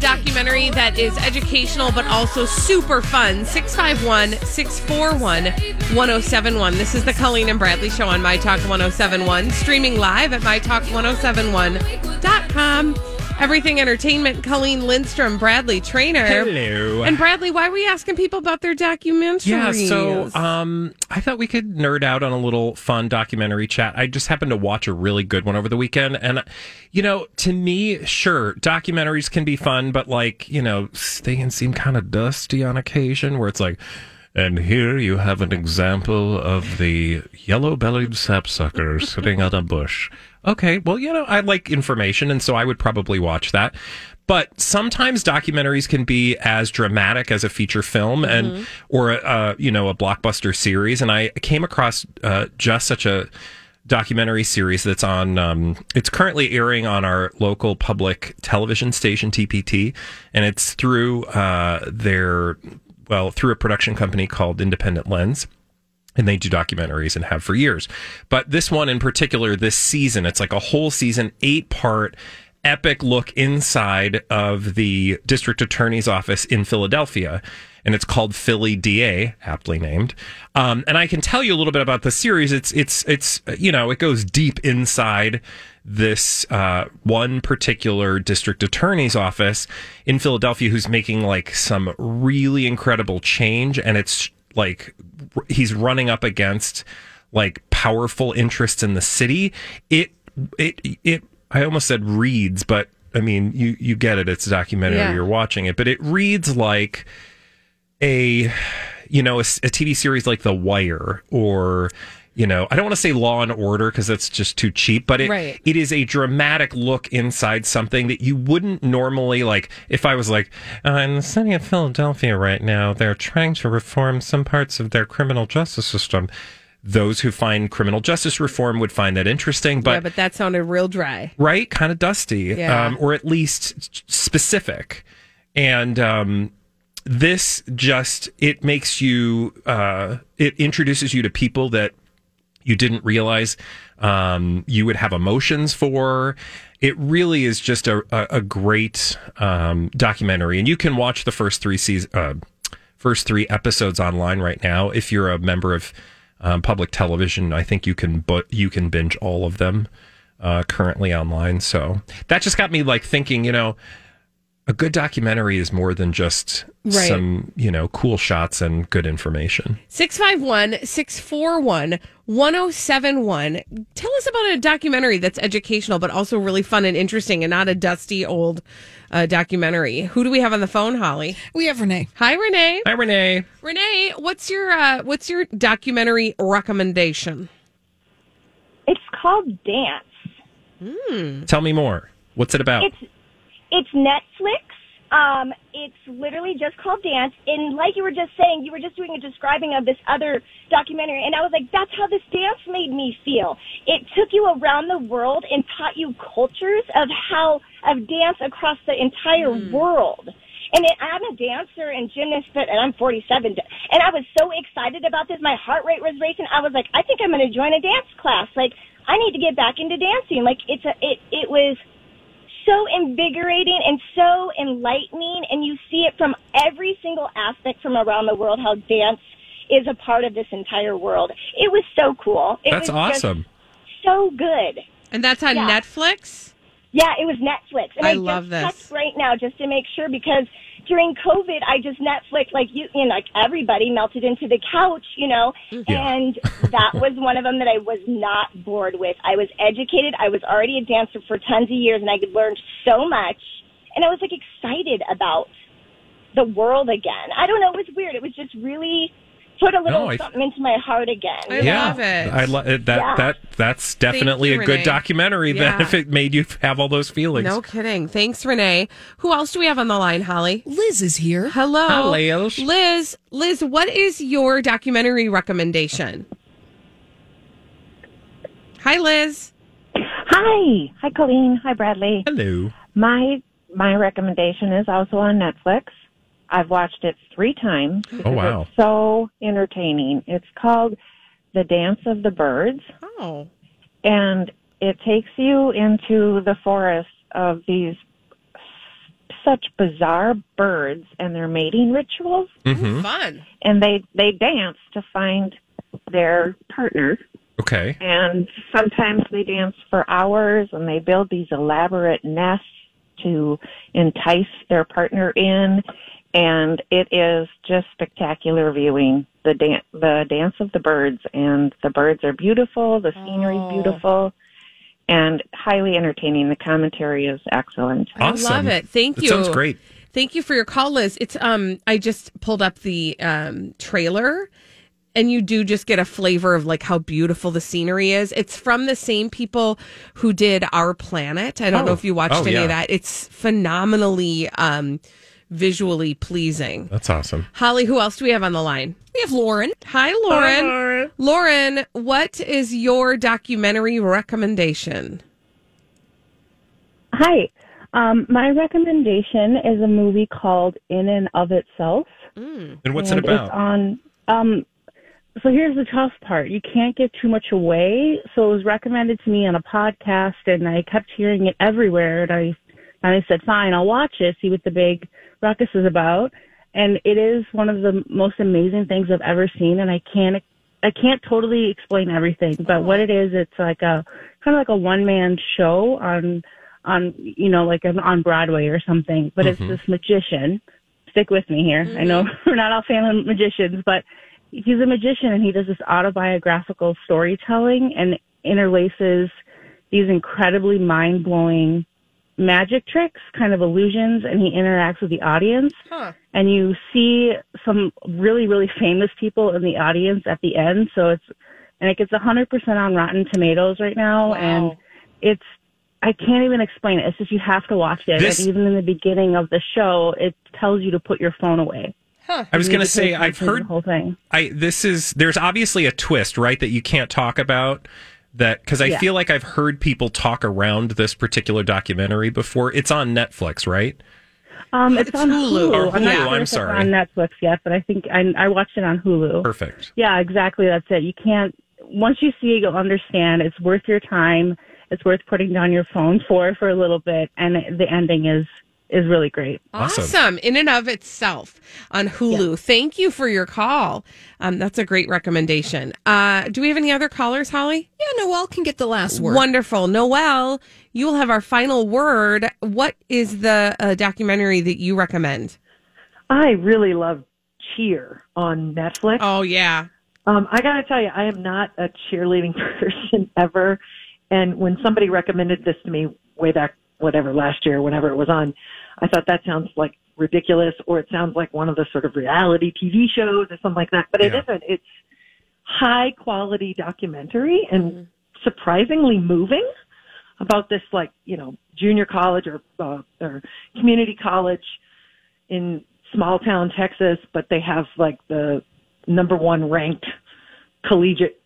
Documentary that is educational but also super fun? 651 641 1071. This is the Colleen and Bradley Show on My Talk 1071, streaming live at MyTalk1071.com. Everything Entertainment, Colleen Lindstrom, Bradley Traynor. Hello. And Bradley, why are we asking people about their documentaries? Yeah, so um, I thought we could nerd out on a little fun documentary chat. I just happened to watch a really good one over the weekend. And, you know, to me, sure, documentaries can be fun, but like, you know, they can seem kind of dusty on occasion where it's like, and here you have an example of the yellow bellied sapsucker sitting on a bush. Okay, well, you know, I like information, and so I would probably watch that. But sometimes documentaries can be as dramatic as a feature film and or a, you know a blockbuster series. And I came across uh, just such a documentary series that's on um, it's currently airing on our local public television station TPT and it's through uh, their well through a production company called Independent Lens and they do documentaries and have for years. But this one in particular, this season, it's like a whole season, eight part epic look inside of the district attorney's office in Philadelphia. And it's called Philly DA, aptly named. Um, and I can tell you a little bit about the series. It's, it's, it's, you know, it goes deep inside this uh, one particular district attorney's office in Philadelphia who's making like some really incredible change. And it's like r- he's running up against like powerful interests in the city. It it it I almost said reads, but I mean you you get it. It's a documentary. Yeah. You're watching it, but it reads like a you know a TV series like The Wire or you know I don't want to say Law and Order because that's just too cheap, but it Right. it is a dramatic look inside something that you wouldn't normally like. If I was like uh, in the city of Philadelphia right now, they're trying to reform some parts of their criminal justice system. Those who find criminal justice reform would find that interesting, but yeah, but that sounded real dry. right? Kind of dusty, Yeah. um, or at least specific. And um, this just it makes you uh, it introduces you to people that you didn't realize um, you would have emotions for. It really is just a, a, a great um, documentary, and you can watch the first three season, uh, first three episodes online right now. If you're a member of um, public television, I think you can but you can binge all of them uh, currently online. So that just got me like thinking, you know, a good documentary is more than just Right. some you know cool shots and good information. 651 641 1071. Tell us about a documentary that's educational, but also really fun and interesting and not a dusty old uh, documentary. Who do we have on the phone, Holly? We have Renee. Hi, Renee. Hi, Renee. Renee, what's your uh, what's your documentary recommendation? It's called Dance. Tell me more. What's it about? It's it's Netflix. Um, it's literally just called Dance. And like you were just saying, you were just doing a describing of this other documentary, and I was like, that's how this dance made me feel. It took you around the world and taught you cultures of how of dance across the entire world. And it, I'm a dancer and gymnast, but and I'm 47, and I was so excited about this. My heart rate was racing. I was like, I think I'm going to join a dance class. Like, I need to get back into dancing. Like, it's a it it was so invigorating and so enlightening and you see it from every single aspect from around the world how dance is a part of this entire world. It was so cool. It That's was awesome. so good. And that's on Yeah. Netflix? Yeah, it was Netflix. And I I, love just this. checked right now just to make sure because during COVID, I just Netflix like you, you know, like everybody melted into the couch, you know, Yeah. and that was one of them that I was not bored with. I was educated. I was already a dancer for tons of years, and I could learn so much, and I was like excited about the world again. I don't know. It was weird. It was just really put a little No, I- something into my heart again. I yeah, love it. I love it. That Yeah. that that's definitely you, a good Renee. documentary. That Yeah. if it made you have all those feelings. No kidding. Thanks, Renee. Who else do we have on the line, Holly? Liz is here. Hello. Hi, Liz. Liz, Liz, what is your documentary recommendation? Hi, Liz. Hi. Hi, Colleen. Hi, Bradley. Hello. My my recommendation is also on Netflix. I've watched it three times. Oh wow. It's so entertaining. It's called The Dance of the Birds, Oh. and it takes you into the forest of these such bizarre birds and their mating rituals, hmm Fun. and they they dance to find their partner. Okay. and sometimes they dance for hours and they build these elaborate nests to entice their partner in and it is just spectacular viewing the dan- the dance of the birds and the birds are beautiful the scenery is Oh. beautiful and highly entertaining the commentary is excellent Awesome. I love it. Thank That you. sounds great. Thank you for your call, Liz. It's um I just pulled up the um trailer and you do just get a flavor of like how beautiful the scenery is. It's from the same people who did Our Planet. I don't know Oh. if you watched Oh, any yeah. of that. It's phenomenally um visually pleasing. That's awesome. Holly, who else do we have on the line? We have Lauren. Hi, Lauren. Lauren, what is your documentary recommendation? Hi. Um, my recommendation is a movie called In and of Itself. And what's and it about? It's on. Um, so here's the tough part: you can't give too much away. So it was recommended to me on a podcast, and I kept hearing it everywhere. And I, and I said, "Fine, I'll watch it. See what the big ruckus is about." And it is one of the most amazing things I've ever seen, and I can't. I can't totally explain everything, but what it is, it's like a kind of like a one man show on on you know like on Broadway or something. But it's mm-hmm. this magician. Stick with me here. I know mm-hmm. we're not all fan of magicians, but he's a magician and he does this autobiographical storytelling and interlaces these incredibly mind blowing magic tricks, kind of illusions, and he interacts with the audience. Huh. And you see some really, really famous people in the audience at the end. So it's, and it gets 100% on Rotten Tomatoes right now. Wow. And it's, I can't even explain it. It's just you have to watch it. This- and even in the beginning of the show, it tells you to put your phone away. I was going to say I've heard the whole thing. I this is there's obviously a twist, right, that you can't talk about that cuz I Yeah. feel like I've heard people talk around this particular documentary before. It's on Netflix, right? Um, it's, It's on Hulu. Hulu. Or I'm not Hulu, sure I'm if it's sorry. on Netflix yet, but I think I, I watched it on Hulu. Perfect. Yeah, exactly. That's it. You can't. Once you see it, you'll understand. It's worth your time. It's worth putting down your phone for for a little bit, and the ending is is really great. Awesome. Awesome. In and of itself on Hulu. Thank you for your call. Um, that's a great recommendation. Uh, do we have any other callers, Holly? Yeah, Noel can get the last word. Wonderful. Noel, you will have our final word. What is the uh, documentary that you recommend? I really love Cheer on Netflix. Oh, yeah. Um, I got to tell you, I am not a cheerleading person ever. And when somebody recommended this to me way back, whatever, last year, whenever it was on, I thought that sounds like ridiculous or it sounds like one of the sort of reality TV shows or something like that. But it Yeah. isn't. It's high quality documentary and surprisingly moving about this, like, you know, junior college or, uh, or community college in small town Texas, but they have like the number one ranked collegiate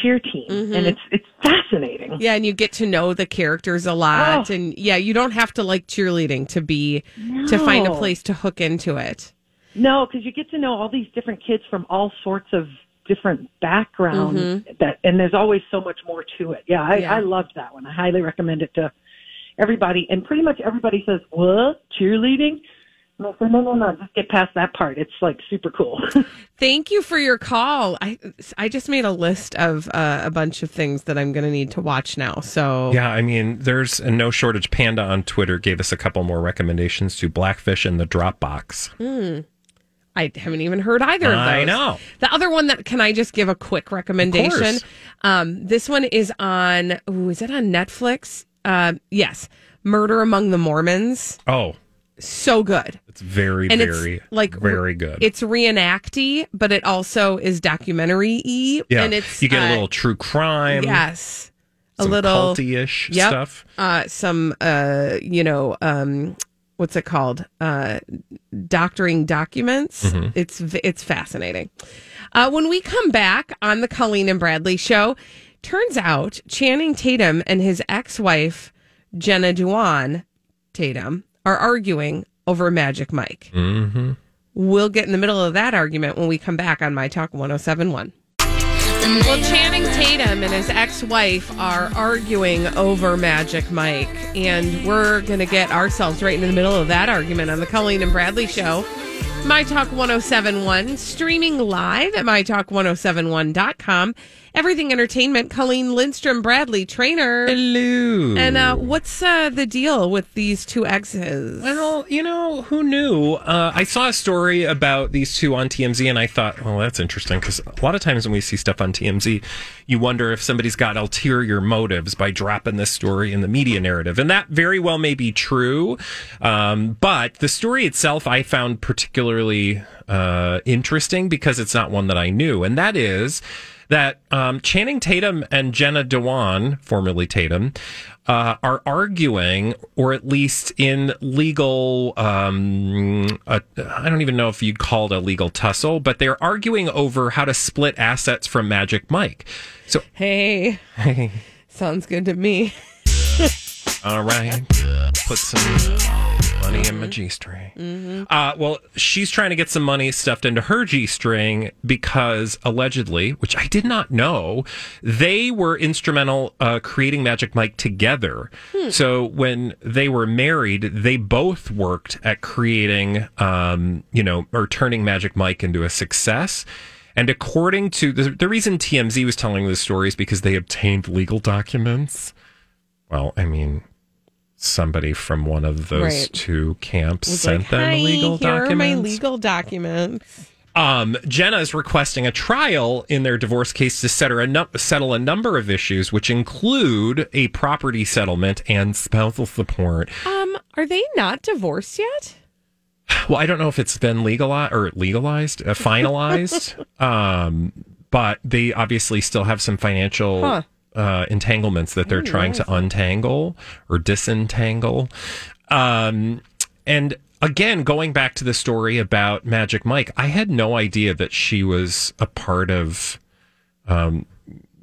cheer team, and mm-hmm. it's it's fascinating. Yeah, and you get to know the characters a lot. Oh. And yeah, you don't have to like cheerleading to be, to find a place to hook into it. No, because you get to know all these different kids from all sorts of different backgrounds. Mm-hmm. That and there's always so much more to it. Yeah, I, Yeah. I loved that one. I highly recommend it to everybody, and pretty much everybody says, "What cheerleading?" And I said, no, no, no, just get past that part. It's like super cool. Thank you for your call. I I just made a list of uh, a bunch of things that I'm going to need to watch now. So Yeah, I mean, there's a no shortage. Panda on Twitter gave us a couple more recommendations to Blackfish and the Dropbox. I haven't even heard either of those. I know. The other one that can I just give a quick recommendation? course. Um, this one is on. Ooh, is it on Netflix? Uh, yes, Murder Among the Mormons. Oh, So good. it's very, and very, it's like very good. It's reenacty, but it also is documentary y. yeah, and it's you get uh, a little true crime. yes, a little culty-ish Yep. stuff. Uh, some uh, you know, um, what's it called? Uh, doctoring documents. Mm-hmm. It's it's fascinating. Uh, when we come back on the Colleen and Bradley show, turns out Channing Tatum and his ex-wife Jenna Dewan Tatum are arguing over Magic Mike. Mm-hmm. We'll get in the middle of that argument when we come back on My Talk 1071. Well, Channing Tatum and his ex wife are arguing over Magic Mike, and we're going to get ourselves right in the middle of that argument on the Colleen and Bradley Show. My Talk 1071, streaming live at MyTalk1071.com. Everything Entertainment, Colleen Lindstrom, Bradley Traynor. Hello. And uh, what's uh, the deal with these two exes? Well, you know, who knew? Uh, I saw a story about these two on TMZ, and I thought, well, that's interesting because a lot of times when we see stuff on TMZ, you wonder if somebody's got ulterior motives by dropping this story in the media narrative. And that very well may be true. Um, but the story itself I found particularly uh, interesting because it's not one that I knew. And that is that um, Channing Tatum and Jenna Dewan, formerly Tatum, uh, are arguing, or at least in legal, um, uh, I don't even know if you'd call it a legal tussle, but they're arguing over how to split assets from Magic Mike. So, Hey, sounds good to me. all right, put some money in my G string. Uh, well, she's trying to get some money stuffed into her G string because allegedly, which I did not know, they were instrumental uh, creating Magic Mike together. So when they were married, they both worked at creating, um, you know, or turning Magic Mike into a success. And according to the, the reason TMZ was telling this story is because they obtained legal documents. Well, I mean, somebody from one of those Right. two camps sent like, them "Hi, legal here documents. are my legal documents. Um, Jenna is requesting a trial in their divorce case to settle a, settle a number of issues, which include a property settlement and spousal support. Um, are they not divorced yet? Well, I don't know if it's been legalized or legalized, uh, finalized, um, but they obviously still have some financial Huh. Uh, entanglements that they're trying to untangle or disentangle. Um, and again, going back to the story about Magic Mike, I had no idea that she was a part of, um,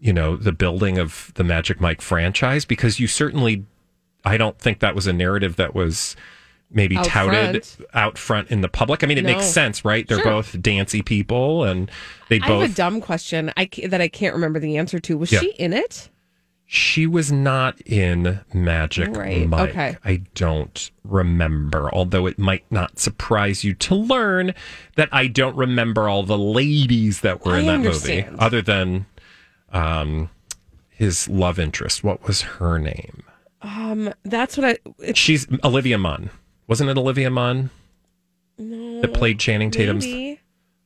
you know, the building of the Magic Mike franchise because you certainly, I don't think that was a narrative that was maybe Out touted front. out front in the public. I mean, it makes sense, right? They're Sure. both dancy people and they both. I have a dumb question I that I can't remember the answer to. Was Yeah. she in it? She was not in Magic Right, Mike. okay. I don't remember, although it might not surprise you to learn that I don't remember all the ladies that were I in that understand. movie, other than um, his love interest. What was her name? Um, that's what I. She's Olivia Munn. Wasn't it Olivia Munn that played Channing Tatum's maybe.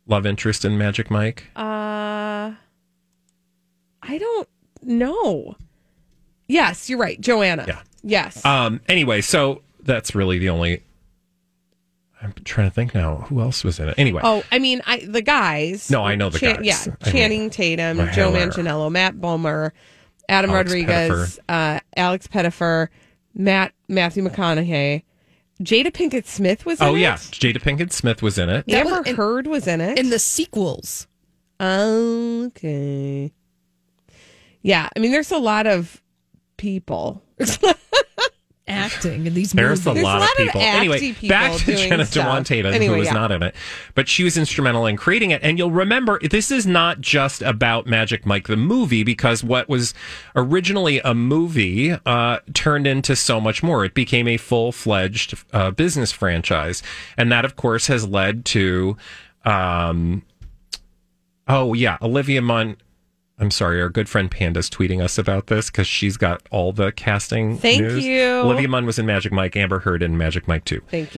love interest in Magic Mike? Uh, I don't know. Yes, you're right, Joanna. Yeah. Yes. Um. Anyway, so that's really the only. I'm trying to think now. Who else was in it? Anyway. oh, I mean, I the guys. No, I know the guys. Yeah, I mean, Channing Tatum, Joe. Manganiello, Matt Bomer, Adam Alex Rodriguez, uh, Alex Pettyfer, Matt Matthew McConaughey, Jada Pinkett Smith was in it. Oh it. yeah, Jada Pinkett Smith was in it. That Amber was in- Heard was in it. In the sequels. Okay. Yeah, I mean, there's a lot of people. Actors. acting in these There's movies. a lot, a lot of of people. Anyway, people back to doing Jenna stuff. Dewan Tatum, Anyway, who was yeah. not in it, but she was instrumental in creating it. And you'll remember this is not just about Magic Mike the movie, because what was originally a movie uh, turned into so much more. It became a full fledged uh, business franchise, and that, of course, has led to. Um, oh yeah, Olivia Munn. I'm sorry, our good friend Panda's tweeting us about this because she's got all the casting. Thank news. you. Olivia Munn was in Magic Mike, Amber Heard in Magic Mike 2. Thank you.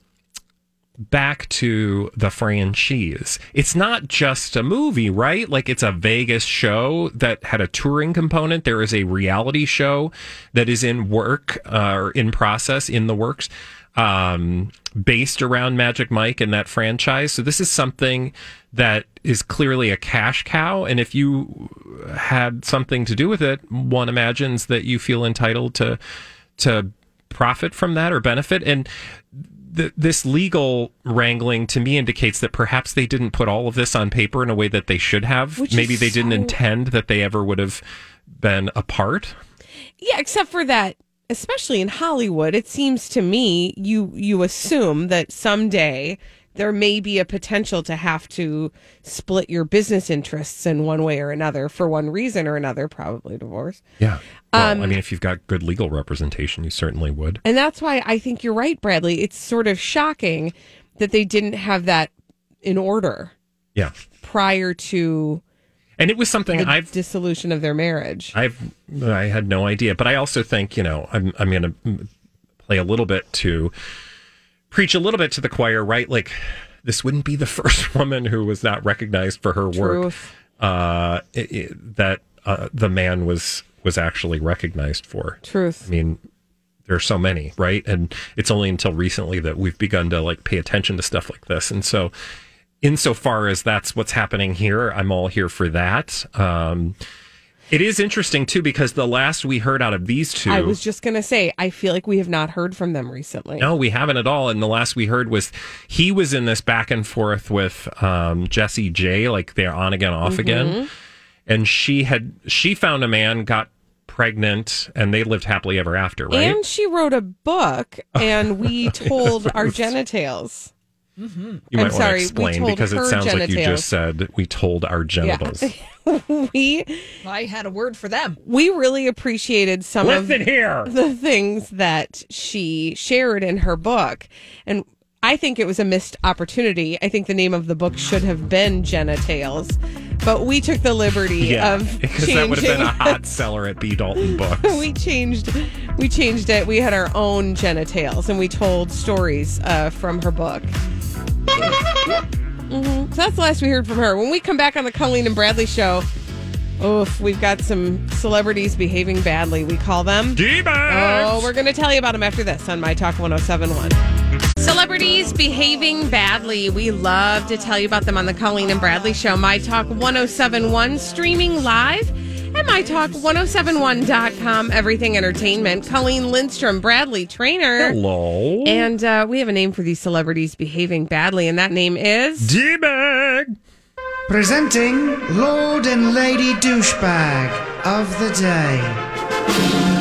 back to the franchise. It's not just a movie, right? Like it's a Vegas show that had a touring component. There is a reality show that is in work uh, or in process in the works, um, based around Magic Mike and that franchise. So this is something that is clearly a cash cow. And if you had something to do with it, one imagines that you feel entitled to to profit from that or benefit. And th- this legal wrangling to me indicates that perhaps they didn't put all of this on paper in a way that they should have. Which Maybe they didn't intend that they ever would have been apart. Yeah, except for that, especially in Hollywood, it seems to me you you assume that someday there may be a potential to have to split your business interests in one way or another for one reason or another, probably divorce. Yeah. Well, Um, I mean, if you've got good legal representation, you certainly would. And that's why I think you're right, Bradley. It's sort of shocking that they didn't have that in order Yeah. prior to And it was something the I've dissolution of their marriage. I've I had no idea, but I also think you know I'm I'm going to play a little bit to preach a little bit to the choir, right? Like this wouldn't be the first woman who was not recognized for her work. Uh, it, it- that uh, the man was was actually recognized for. Truth. I mean, there are so many, right? And it's only until recently that we've begun to like pay attention to stuff like this. And so, insofar as that's what's happening here, I'm all here for that. Um, it is interesting too because the last we heard out of these two, I was just going to say, I feel like we have not heard from them recently. no, we haven't at all. And the last we heard was he was in this back and forth with um, Jessie J, like they're on again, off again. And she had she found a man, got pregnant, and they lived happily ever after, right? And she wrote a book, and we told our genitals. You I'm might want to sorry, we explain because it her sounds like you just said we told our genitals. we I had a word for them. we really appreciated some Listen of here. the things that she shared in her book, and I think it was a missed opportunity. I think the name of the book should have been Genitales, but we took the liberty Yeah, of because changing. that would have been a hot seller at B. Dalton Books. we changed we changed it we had our own genitals and we told stories uh, from her book Mhm. so that's the last we heard from her when we come back on the colleen and bradley show oof we've got some celebrities behaving badly we call them oh we're gonna tell you about them after this on my talk 1071 Celebrities behaving badly. We love to tell you about them on the Colleen and Bradley Show. My Talk 1071, streaming live at mytalk1071.com. Everything Entertainment. Colleen Lindstrom, Bradley Traynor. Hello. And uh, we have a name for these celebrities behaving badly, and that name is. D-bag. Presenting Lord and Lady Douchebag of the Day.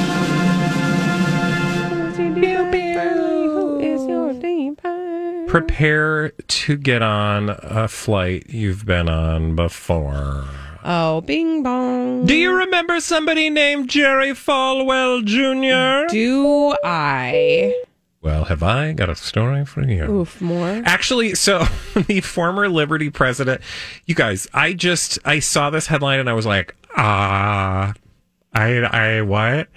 Who is your D-bag? Prepare to get on a flight you've been on before. Oh, bing bong. Do you remember somebody named Jerry Falwell Jr.? Do I? Well, have I got a story for you? Oof, more. Actually, so the former Liberty president, you guys, I just I saw this headline and I was like, ah, I I what?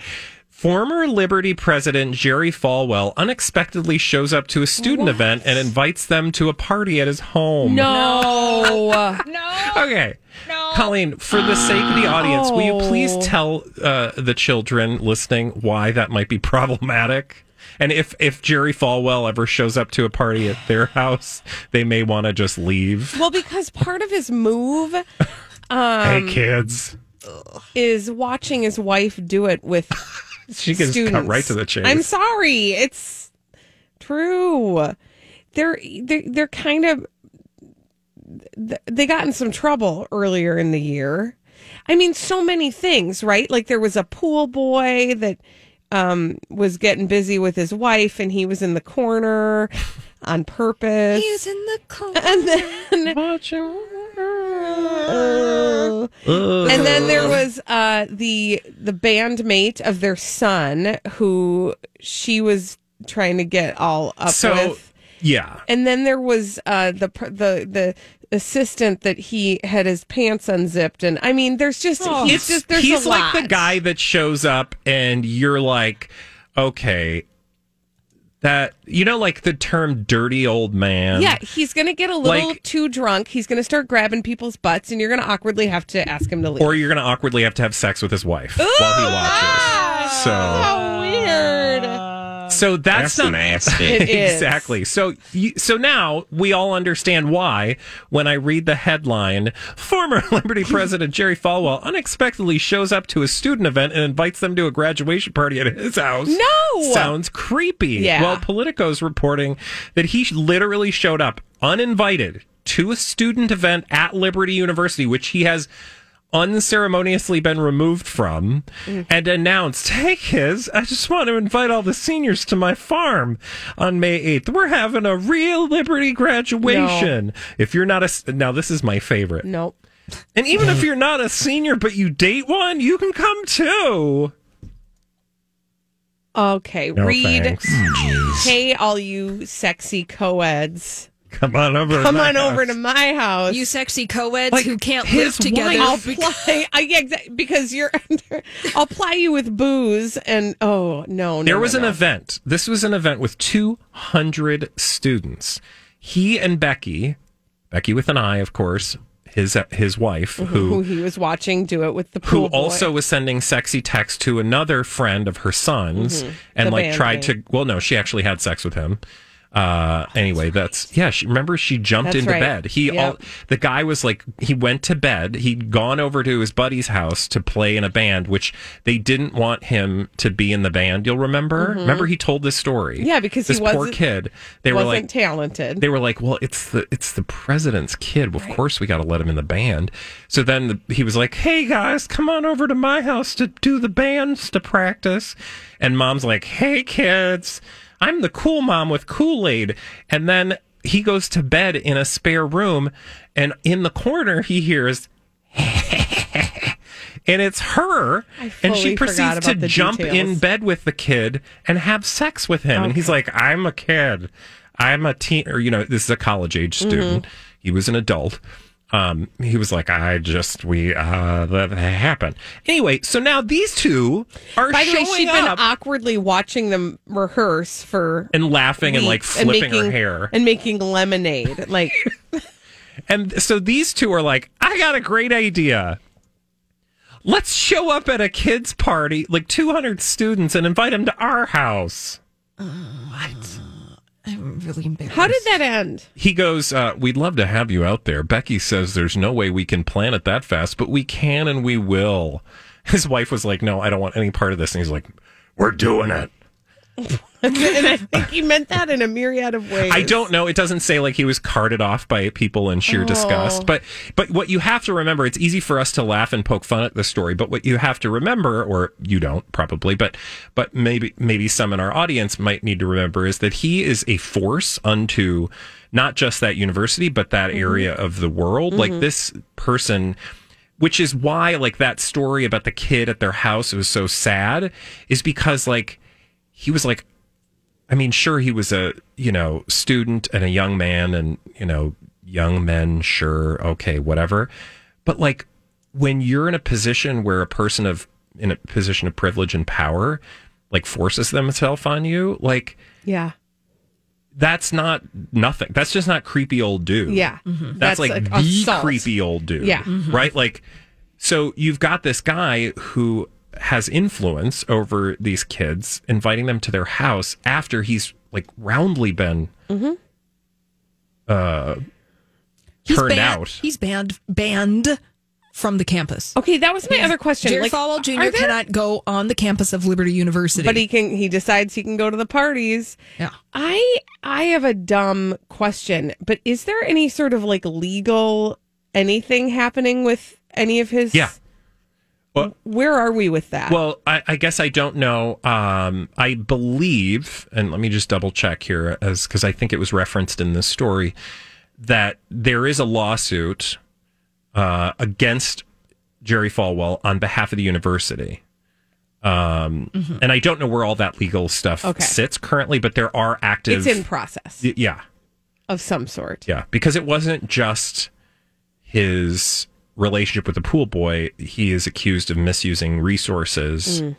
Former Liberty president Jerry Falwell unexpectedly shows up to a student event and invites them to a party at his home. No. No. Okay. Colleen, for the sake of the audience, will you please Oh. tell uh, the children listening why that might be problematic? And if, if Jerry Falwell ever shows up to a party at their house, they may want to just leave. Well, because part of his move hey, um, kids. is watching his wife do it with She gets cut students. right to the chase. I'm sorry. It's true. They're they're, they're kind of they got in some trouble earlier in the year. I mean, so many things, right? Like there was a pool boy that um, was getting busy with his wife, and he was in the corner on purpose. He's in the corner. and then and then there was uh, the the bandmate of their son who she was trying to get all up So, with. Yeah. And then there was uh, the the the assistant that he had his pants unzipped, and I mean, there's just he's just there's he's a like lot. the guy that shows up and you're like, okay, that, you know, like the term dirty old man? Yeah, he's gonna get a little Like- too drunk. He's gonna start grabbing people's butts, and you're gonna awkwardly have to ask him to leave. Or you're going to awkwardly have to have sex with his wife while he watches. So. so weird. So that's, That's not nasty. It is. exactly. So you, so now we all understand why when I read the headline, former Liberty President Jerry Falwell unexpectedly shows up to a student event and invites them to a graduation party at his house. No! sounds creepy. Yeah. Well, Politico's reporting that he literally showed up uninvited to a student event at Liberty University, which he has unceremoniously been removed from and announced, Hey kids, I just want to invite all the seniors to my farm on May 8th. We're having a real Liberty graduation. If you're not a, now this is my favorite. Nope. And even if you're not a senior, but you date one, you can come too. Okay, No read. thanks. Hmm, hey, all you sexy co-eds, Come on over. to come my on over house. to my house. You sexy co-eds Like, who can't live together. I'll ply. I, yeah, because you're. I'll ply you with booze and oh no, no There no, was an no. event. This was an event with 200 students. He and Becky, Becky with an I, of course, his his wife, who who he was watching do it with the who boy. also was sending sexy texts to another friend of her son's, and Mm-hmm. The like tried thing. to. Well, no, she actually had sex with him. Uh, anyway, that's yeah. She remember she jumped That's into right. bed. He Yep. all the guy was like he went to bed. He'd gone over to his buddy's house to play in a band, which they didn't want him to be in the band. You'll remember. Remember he told this story. Mm-hmm. Yeah, because he this poor kid. They were like talented. they were like, "Well, it's the it's the president's kid. Of course, we got to let him in the band." So then the, he was like, "Hey guys, come on over to my house to do the bands to practice." And mom's like, "Hey kids, I'm the cool mom with Kool Aid." And then he goes to bed in a spare room, and in the corner he hears. And it's her, and she proceeds to jump in bed with the kid and have sex with him. And he's like, I'm a kid. I'm a teen, or, you know, this is a college age Mm-hmm. student. He was an adult. Um, he was like, I just, we, uh, that happened. Anyway, so now these two are By the way, showing she'd been up awkwardly watching them rehearse for and laughing and like weeks flipping her hair. and making lemonade. Like And so these two are like, I got a great idea. Let's show up at a kids' party, like 200 students, and invite them to our house. I'm really embarrassed. how did that end? He goes, uh, We'd love to have you out there. Becky says there's no way we can plan it that fast, but we can and we will. His wife was like, No, I don't want any part of this. And he's like, We're doing it. and I think he meant that in a myriad of ways. I don't know. It doesn't say like he was carted off by people in sheer disgust. Oh. But but what you have to remember, it's easy for us to laugh and poke fun at the story. But what you have to remember, or you don't probably, but but maybe maybe some in our audience might need to remember is that he is a force unto not just that university, but that mm-hmm. area of the world. Like mm-hmm. this person which is why like that story about the kid at their house it was so sad is because like he was like I mean, sure, he was a you know student and a young man, and you know, young men, sure, okay, whatever. But like when you're in a position where a person of in a position of privilege and power like forces themselves on you, like Yeah. that's not nothing. That's just not creepy old dude. Yeah. That's, Mhm. That's like like the assault. creepy old dude. Yeah. Mhm. Right? Like so you've got this guy who has influence over these kids, inviting them to their house after he's like roundly been Mhm. uh He's turned banned, out. He's banned banned from the campus. Okay, that was my other question. Jerry Like, Falwell Jr. there- cannot go on the campus of Liberty University. But he can he decides he can go to the parties. Yeah. I I have a dumb question, but is there any sort of like legal anything happening with any of his Yeah. Well, Where are we with that? Well, I, I guess I don't know. Um, I believe, and let me just double check here, as because I think it was referenced in this story, that there is a lawsuit uh, against Jerry Falwell on behalf of the university. Um, Mhm. And I don't know where all that legal stuff Okay. sits currently, but there are active. it's in process Y- Yeah, of some sort. yeah, because it wasn't just his relationship with the pool boy. He is accused of misusing resources Mm.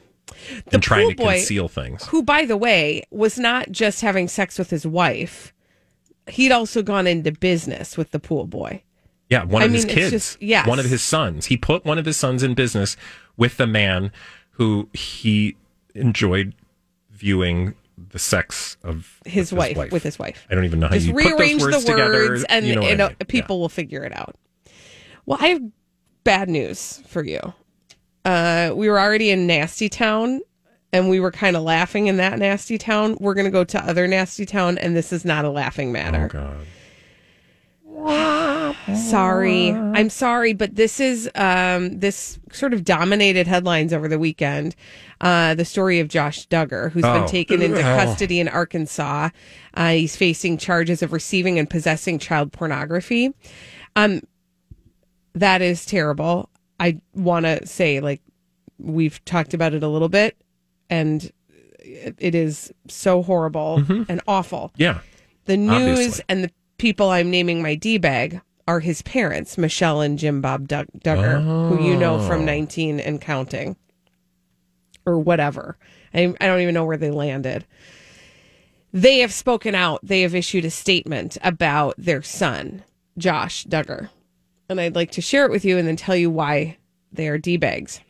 and trying to boy- conceal things. Who, by the way, was not just having sex with his wife. He'd also gone into business with the pool boy. Yeah, one I of his mean, it's kids. just- yes. One of his sons. He put one of his sons in business with the man who he enjoyed viewing the sex of His, with wife, with his wife. I don't even know how Just you put those rearrange words the together. words, and you know you I mean. people will figure it out. Well, I have bad news for you. Uh, we were already in Nasty Town, and we were kind of laughing in that Nasty Town. We're going to go to other Nasty Town, and this is not a laughing matter. Oh God. Sorry. I'm sorry, but this is um this sort of dominated headlines over the weekend. Uh the story of Josh Duggar, who's Oh. been taken into Oh. custody in Arkansas. Uh he's facing charges of receiving and possessing child pornography. Um that is terrible. I want to say like we've talked about it a little bit and it is so horrible mm-hmm. and awful. Yeah. The news Obviously. and the people I'm naming my D bag are his parents, Michelle and Jim Bob Dug- Duggar, who you know Oh. from 19 and counting, or whatever. I, I don't even know where they landed. They have spoken out. They have issued a statement about their son, Josh Duggar. And I'd like to share it with you and then tell you why they are D bags.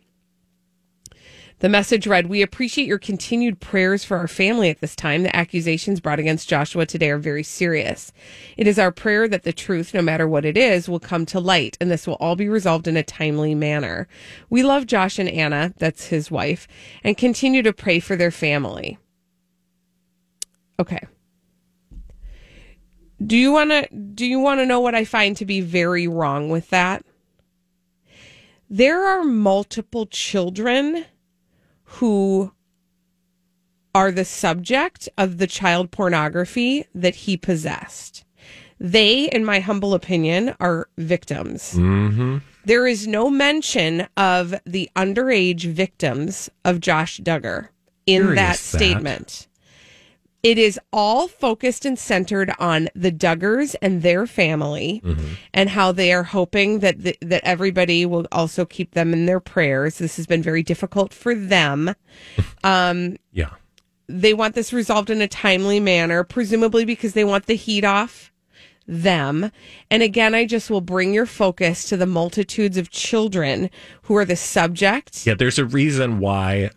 The message read We appreciate your continued prayers for our family at this time. The accusations brought against Joshua today are very serious. It is our prayer that the truth, no matter what it is, will come to light and this will all be resolved in a timely manner. We love Josh and Anna, that's his wife, and continue to pray for their family. Okay. Do you want to do you want to know what I find to be very wrong with that? There are multiple children who are the subject of the child pornography that he possessed. They, in my humble opinion, are victims. Mm-hmm. There is no mention of the underage victims of Josh Duggar in Curious that that. It is all focused and centered on the Duggars and their family and how they are hoping that the, that everybody will also keep them in their prayers. This has been very difficult for them. Um, Yeah. they want this resolved in a timely manner, presumably because they want the heat off them. And again, I just will bring your focus to the multitudes of children who are the subject. Yeah, there's a reason why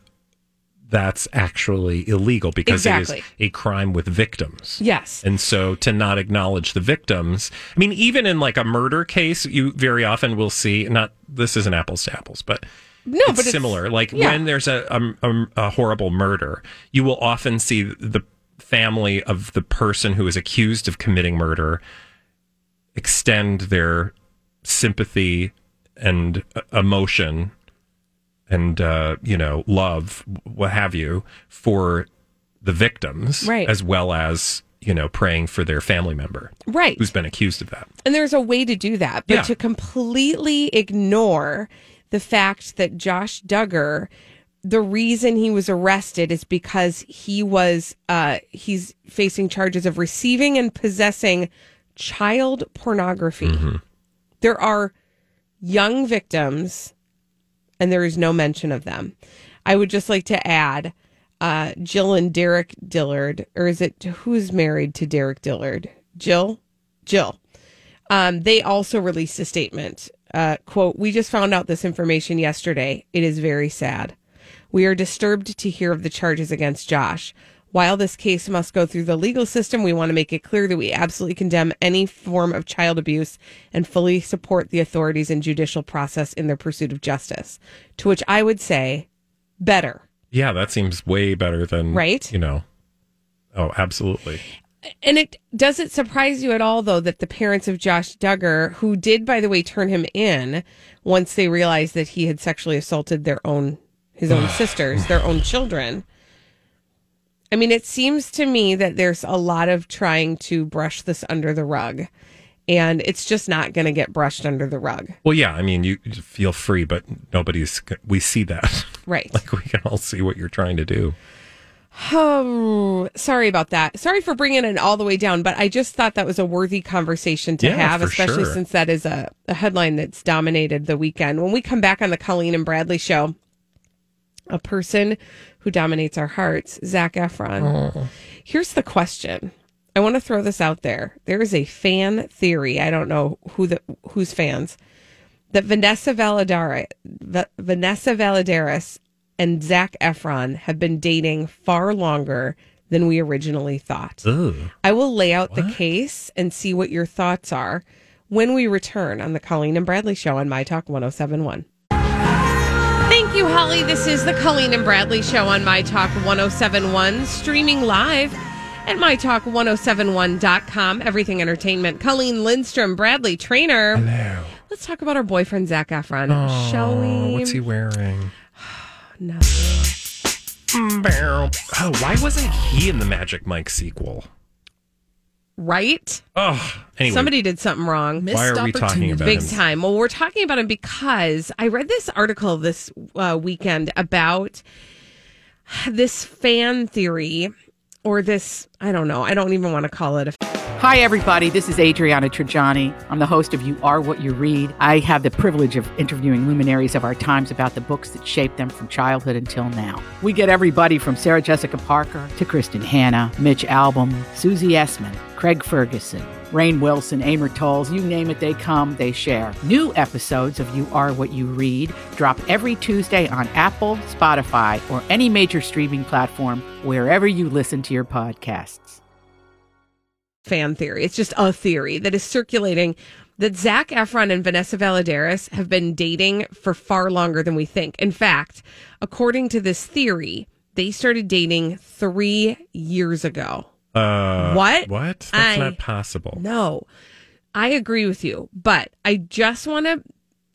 that's actually illegal because it Exactly. is a crime with victims. Yes. And so to not acknowledge the victims, I mean, even in like a murder case, you very often will see not this isn't apples to apples, but No, it's but it's- similar. Like yeah. when there's a, a, a, a horrible murder, you will often see the family of the person who is accused of committing murder extend their sympathy and uh, emotion and uh, you know love what have you for the victims Right. as well as you know praying for their family member Right. who's been accused of that And there's a way to do that, but Yeah. to completely ignore the fact that Josh Duggar, the reason he was arrested is because he was uh he's facing charges of receiving and possessing child pornography. There are young victims and there is no mention of them. I would just like to add uh Jill and Derek Dillard or is it who's married to Derek Dillard? Jill? Jill. Um, they also released a statement. Uh, quote, we just found out this information yesterday. It is very sad. We are disturbed to hear of the charges against Josh. While this case must go through the legal system, we want to make it clear that we absolutely condemn any form of child abuse and fully support the authorities and judicial process in their pursuit of justice. To which I would say, better. Yeah, that seems way better than Right? You know. Oh, absolutely. And it does it surprise you at all, though, that the parents of Josh Duggar, who did, by the way, turn him in once they realized that he had sexually assaulted their own his own sisters, their own children. I mean, it seems to me that there's a lot of trying to brush this under the rug, and it's just not going to get brushed under the rug. Well, yeah. I mean, you feel free, but nobody's. We see that, Right. like we can all see what you're trying to do. Oh, sorry about that. Sorry for bringing it all the way down, but I just thought that was a worthy conversation to Yeah, have, especially sure. since that is a, a headline that's dominated the weekend. When we come back on the Colleen and Bradley show, a person who dominates our hearts, Zac Efron. Oh. Here's the question. I want to throw this out there. There is a fan theory. I don't know who the whose fans that Vanessa Valladares, Va- Vanessa Valladares and Zac Efron have been dating far longer than we originally thought. I will lay out the case and see what your thoughts are when we return on the Colleen and Bradley show on My Talk 1071. You, Holly. This is the Colleen and Bradley show on My Talk 1071, streaming live at MyTalk1071.com. Everything Entertainment. Colleen Lindstrom, Bradley Traynor. Hello. Let's talk about our boyfriend, Zac Efron. Shall we? What's he wearing? Nothing. Oh, why wasn't he in the Magic Mike sequel? Right? Oh, anyway. Somebody did something wrong. Why are we talking about Big him? time. Well, we're talking about him because I read this article this uh, weekend about this fan theory or this, I don't know, I don't even want to call it a Hi, everybody. This is Adriana Trigiani. I'm the host of You Are What You Read. I have the privilege of interviewing luminaries of our times about the books that shaped them from childhood until now. We get everybody from Sarah Jessica Parker to Kristin Hannah, Mitch Albom, Susie Essman, Craig Ferguson, Rainn Wilson, Amor Towles, you name it, they come, they share. New episodes of You Are What You Read drop every Tuesday on Apple, Spotify, or any major streaming platform wherever you listen to your podcasts. fan theory. It's just a theory that is circulating that Zac Efron and Vanessa Valladares have been dating for far longer than we think. In fact, according to this theory, they started dating three years ago. Uh, What? What? That's I- not possible. No, I agree with you, but I just want to.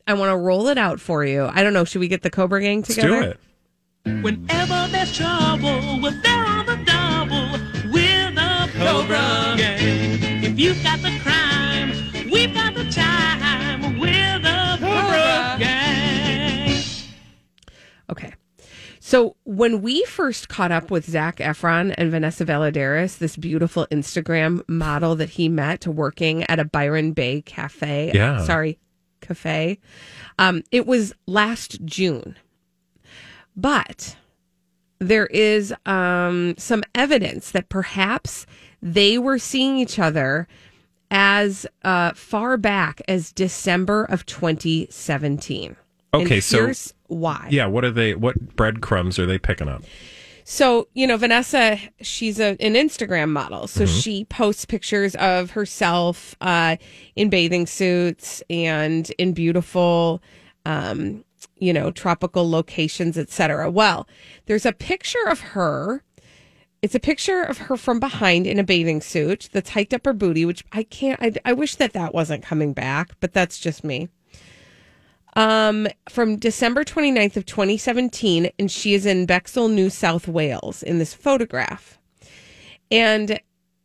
I want to roll it out for you. I don't know. Should we get the Cobra Gang Let's together? do it. Whenever there's trouble, we're there on the double. We're the Cobra Gang. If you've got the crime, So when we first caught up with Zac Efron and Vanessa Valladares, this beautiful Instagram model that he met working at a Byron Bay cafe. Yeah. Sorry, cafe. Um, it was last June. But there is um, some evidence that perhaps they were seeing each other as uh, far back as December of 2017. Okay, so why. Yeah, what are they? What breadcrumbs are they picking up? So, you know, Vanessa, she's a, an Instagram model. So Mm-hmm. she posts pictures of herself uh, in bathing suits and in beautiful, um, you know, tropical locations, etc. Well, there's a picture of her. It's a picture of her from behind in a bathing suit that's hiked up her booty, which I can't, I, I wish that that wasn't coming back, but that's just me um, from December 29th of 2017, and she is in Bexhill, New South Wales in this photograph. And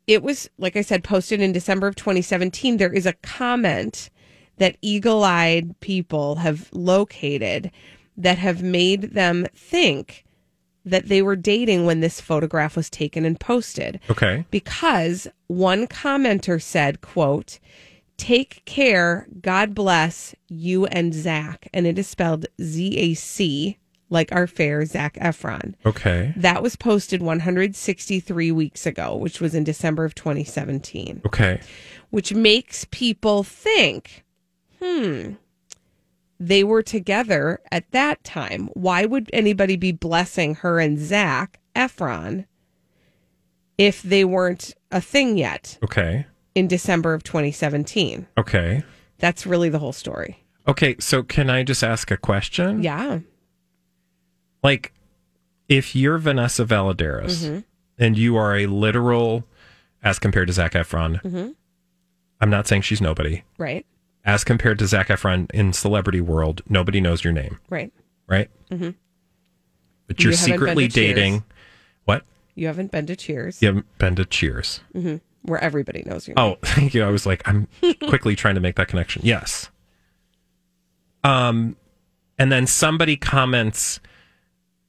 it was, like I said, posted in December of 2017. There is a comment that eagle eyed people have located that have made them think that they were dating when this photograph was taken and posted. Okay. Because one commenter said, quote, Take care, God bless you and Zach. And it is spelled Z A C, like our fair Zac Efron. Okay. That was posted 163 weeks ago, which was in December of 2017, Okay. which makes people think, hmm, they were together at that time. Why would anybody be blessing her and Zac Efron if they weren't a thing yet Okay. In December of 2017? Okay. That's really the whole story. Okay. So can I just ask a question? Yeah. Like, if you're Vanessa Valladares Mhm. and you are a literal, as compared to Zac Efron, hmm I'm not saying she's nobody. Right. As compared to Zac Efron in celebrity world, nobody knows your name, Right. right? hmm But you're You secretly to Cheers. dating. What? You haven't been to Cheers. You haven't been to Cheers. hmm Where everybody knows you. Oh, thank you. I was like, I'm quickly trying to make that connection. Yes. Um, and then somebody comments,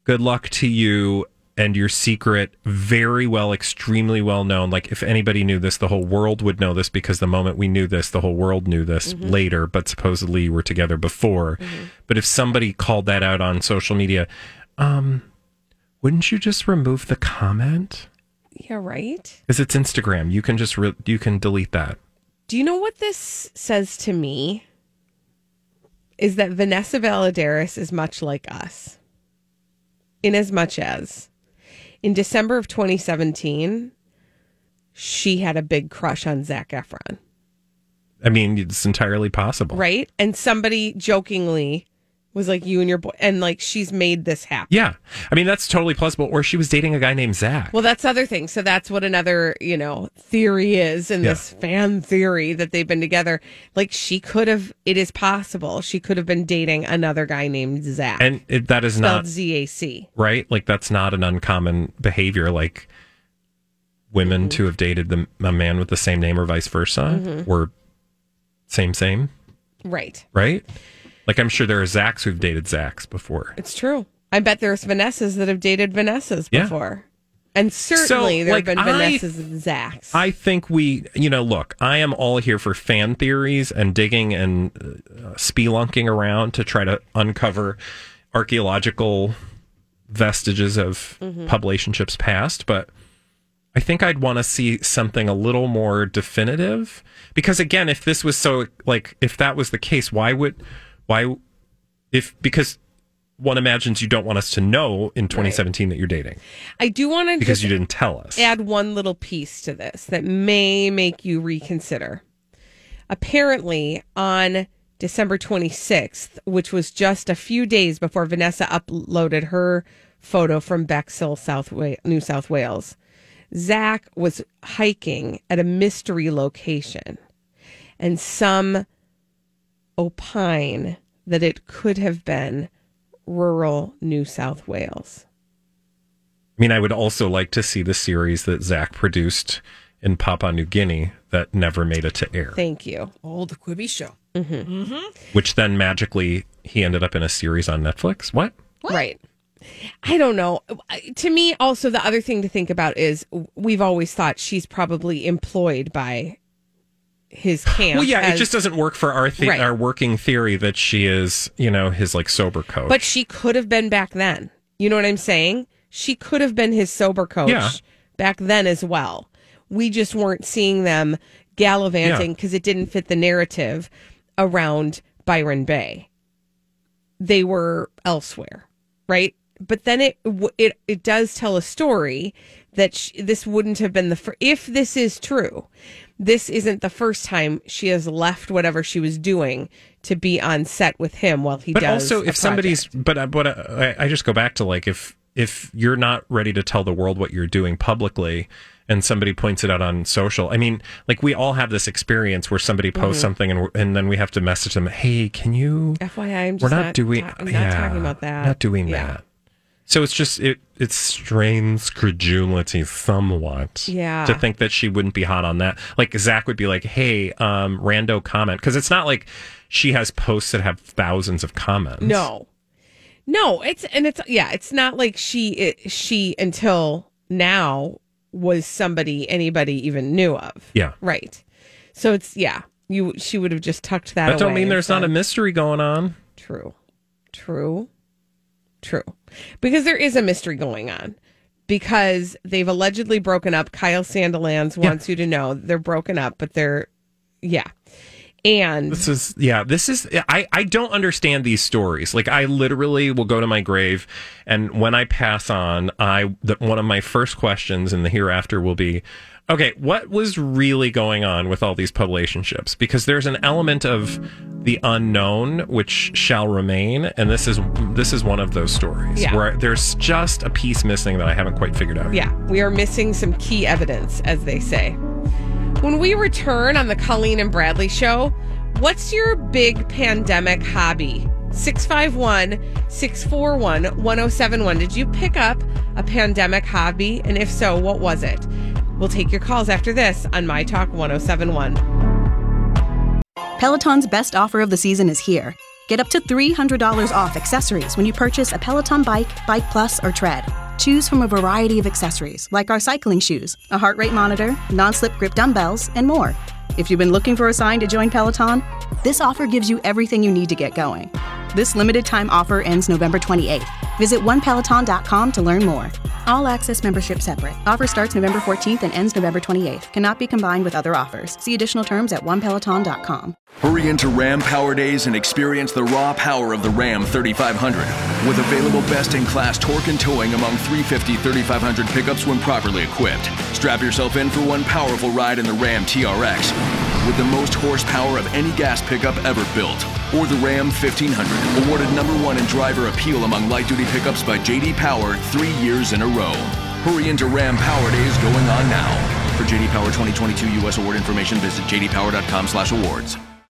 "Good luck to you and your secret. Very well, extremely well known. Like if anybody knew this, the whole world would know this because the moment we knew this, the whole world knew this Mm-hmm. later. But supposedly you were together before. But if somebody called that out on social media, um, wouldn't you just remove the comment? Yeah, right. Because it's Instagram. You can just re- you can delete that. Do you know what this says to me? Is that Vanessa Valladares is much like us. In as much as in December of 2017, she had a big crush on Zac Efron, I mean, it's entirely possible. right? And somebody jokingly was like, You and your boy, and like she's made this happen. Yeah. I mean, that's totally plausible. Or she was dating a guy named Zach. Well, that's other thing. So that's what another, you know, theory is in Yeah. this fan theory that they've been together. Like she could have, it is possible she could have been dating another guy named Zach. and it, that is not Z A C. right. Like, that's not an uncommon behavior. Like, women Mm-hmm. to have dated the, a man with the same name or vice versa Mhm. or same, same, Right. right? Like, I'm sure there are Zachs who've dated Zachs before. It's true. I bet there's Vanessas that have dated Vanessas Yeah. before. And certainly there like, have been I- Vanessas and Zachs. I think we, you know, look, I am all here for fan theories and digging and uh, spelunking around to try to uncover archaeological vestiges of Mhm. publicationships past, but I think I'd want to see something a little more definitive because again, if this was so like if that was the case, why would why if because one imagines you don't want us to know in 2017 that you're dating I do want to because you didn't tell us. add one little piece to this that may make you reconsider. Apparently, on December 26th, which was just a few days before Vanessa uploaded her photo from Bexhill, South Wa- New South Wales, Zac was hiking at a mystery location, and some opine that it could have been rural New South Wales. I mean, I would also like to see the series that Zac produced in Papua New Guinea that never made it to air, Thank you. Oh, the Quibi show. Mm-hmm. Mm-hmm. which then magically he ended up in a series on Netflix. What? Right. I don't know. To me, also, the other thing to think about is we've always thought she's probably employed by his camp. well, yeah, it just doesn't work for our the- Right. our working theory that she is, you know, his like sober coach. But she could have been back then. You know what I'm saying? She could have been his sober coach Yeah. back then as well. We just weren't seeing them gallivanting Yeah. because it didn't fit the narrative around Byron Bay. They were elsewhere, right? But then it it it does tell a story that sh this wouldn't have been the fir- if this is true. This isn't the first time she has left whatever she was doing to be on set with him while he but does. also, if somebody's, but uh, but uh, I, I just go back to like if if you're not ready to tell the world what you're doing publicly, and somebody points it out on social, I mean, like we all have this experience where somebody posts Mhm. something and and then we have to message them, hey, can you? FYI, I'm we're not, not doing. ta- I'm not yeah, talking about that. Not doing Yeah. that. So it's just it it strains credulity somewhat. Yeah. To think that she wouldn't be hot on that. Like Zac would be like, "Hey, um, rando comment," because it's not like she has posts that have thousands of comments. No. No, it's and it's yeah, it's not like she it, she until now was somebody anybody even knew of. Yeah. Right. So it's yeah, you she would have just tucked that. That don't mean there's not a mystery going on. True. True. True. Because there is a mystery going on. Because they've allegedly broken up. Kyle Sandilands wants you to know they're broken up, but they're yeah. And This is yeah, this is I I don't understand these stories. Like I literally will go to my grave and when I pass on, I the, one of my first questions in the hereafter will be Okay, what was really going on with all these relationships? Because there's an element of the unknown which shall remain, and this is this is one of those stories Yeah. where there's just a piece missing that I haven't quite figured out. Yeah, we are missing some key evidence, as they say. When we return on the Colleen and Bradley show, what's your big pandemic hobby? 651 641 1071. Did you pick up a pandemic hobby? And if so, what was it? We'll take your calls after this on My Talk 1071. Peloton's best offer of the season is here. Get up to $300 off accessories when you purchase a Peloton bike, Bike Plus, or Tread. Choose from a variety of accessories like our cycling shoes, a heart rate monitor, non slip grip dumbbells, and more. If you've been looking for a sign to join Peloton, this offer gives you everything you need to get going. This limited time offer ends November 28th. Visit onepeloton.com to learn more. All access membership separate. Offer starts November 14th and ends November 28th. Cannot be combined with other offers. See additional terms at onepeloton.com. Hurry into Ram Power Days and experience the raw power of the Ram 3500. With available best in class torque and towing among 350 3500 pickups when properly equipped. Strap yourself in for one powerful ride in the Ram TRX with the most horsepower of any gas pickup ever built. Or the Ram 1500, awarded number one in driver appeal among light duty pickups by JD Power three years in a row. Hurry into Ram Power Days going on now. For JD Power 2022 U.S. award information, visit jdpower.com/awards.